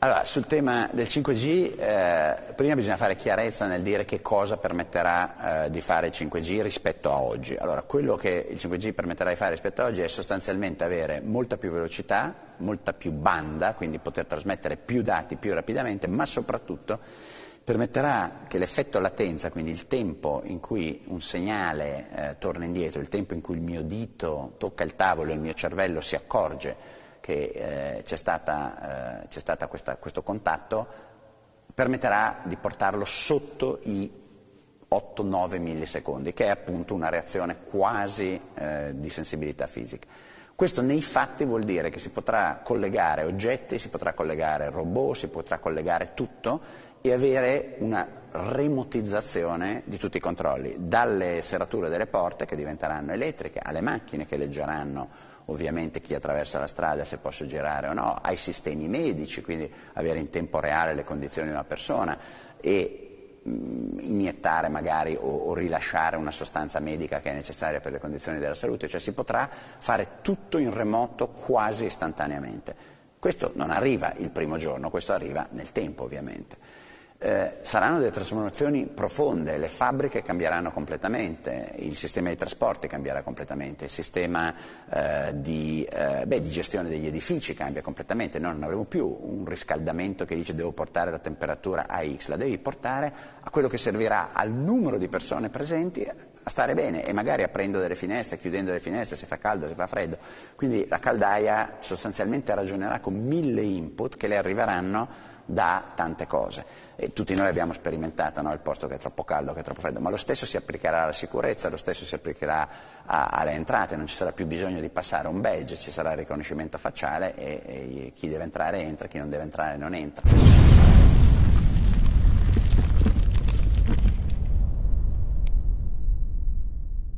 Allora, sul tema del 5G, eh, prima bisogna fare chiarezza nel dire che cosa permetterà eh, di fare il 5G rispetto a oggi. Allora, quello che il 5G permetterà di fare rispetto a oggi è sostanzialmente avere molta più velocità, molta più banda, quindi poter trasmettere più dati più rapidamente, ma soprattutto permetterà che l'effetto latenza, quindi il tempo in cui un segnale eh, torna indietro, il tempo in cui il mio dito tocca il tavolo e il mio cervello si accorge che eh, c'è, stata, eh, c'è stata questa, questo contatto, permetterà di portarlo sotto i 8-9 millisecondi, che è appunto una reazione quasi eh, di sensibilità fisica. Questo nei fatti vuol dire che si potrà collegare oggetti, si potrà collegare robot, si potrà collegare tutto e avere una remotizzazione di tutti i controlli, dalle serrature delle porte che diventeranno elettriche, alle macchine che leggeranno ovviamente chi attraversa la strada se posso girare o no, ai sistemi medici, quindi avere in tempo reale le condizioni di una persona e mh, iniettare magari o, o, rilasciare una sostanza medica che è necessaria per le condizioni della salute, cioè si potrà fare tutto in remoto quasi istantaneamente. Questo non arriva il primo giorno, questo arriva nel tempo ovviamente. Eh, saranno delle trasformazioni profonde, le fabbriche cambieranno completamente, il sistema di trasporti cambierà completamente, il sistema eh, di, eh, beh, di, gestione degli edifici cambia completamente, noi non avremo più un riscaldamento che dice devo portare la temperatura a X, la devi portare a quello che servirà al numero di persone presenti a stare bene e magari aprendo delle finestre, chiudendo le finestre, se fa caldo, se fa freddo. Quindi la caldaia sostanzialmente ragionerà con mille input che le arriveranno da tante cose. E tutti noi abbiamo sperimentato no? il posto che è troppo caldo, che è troppo freddo, ma lo stesso si applicherà alla sicurezza, lo stesso si applicherà a, alle entrate, non ci sarà più bisogno di passare un badge, ci sarà il riconoscimento facciale e, e chi deve entrare entra, chi non deve entrare non entra.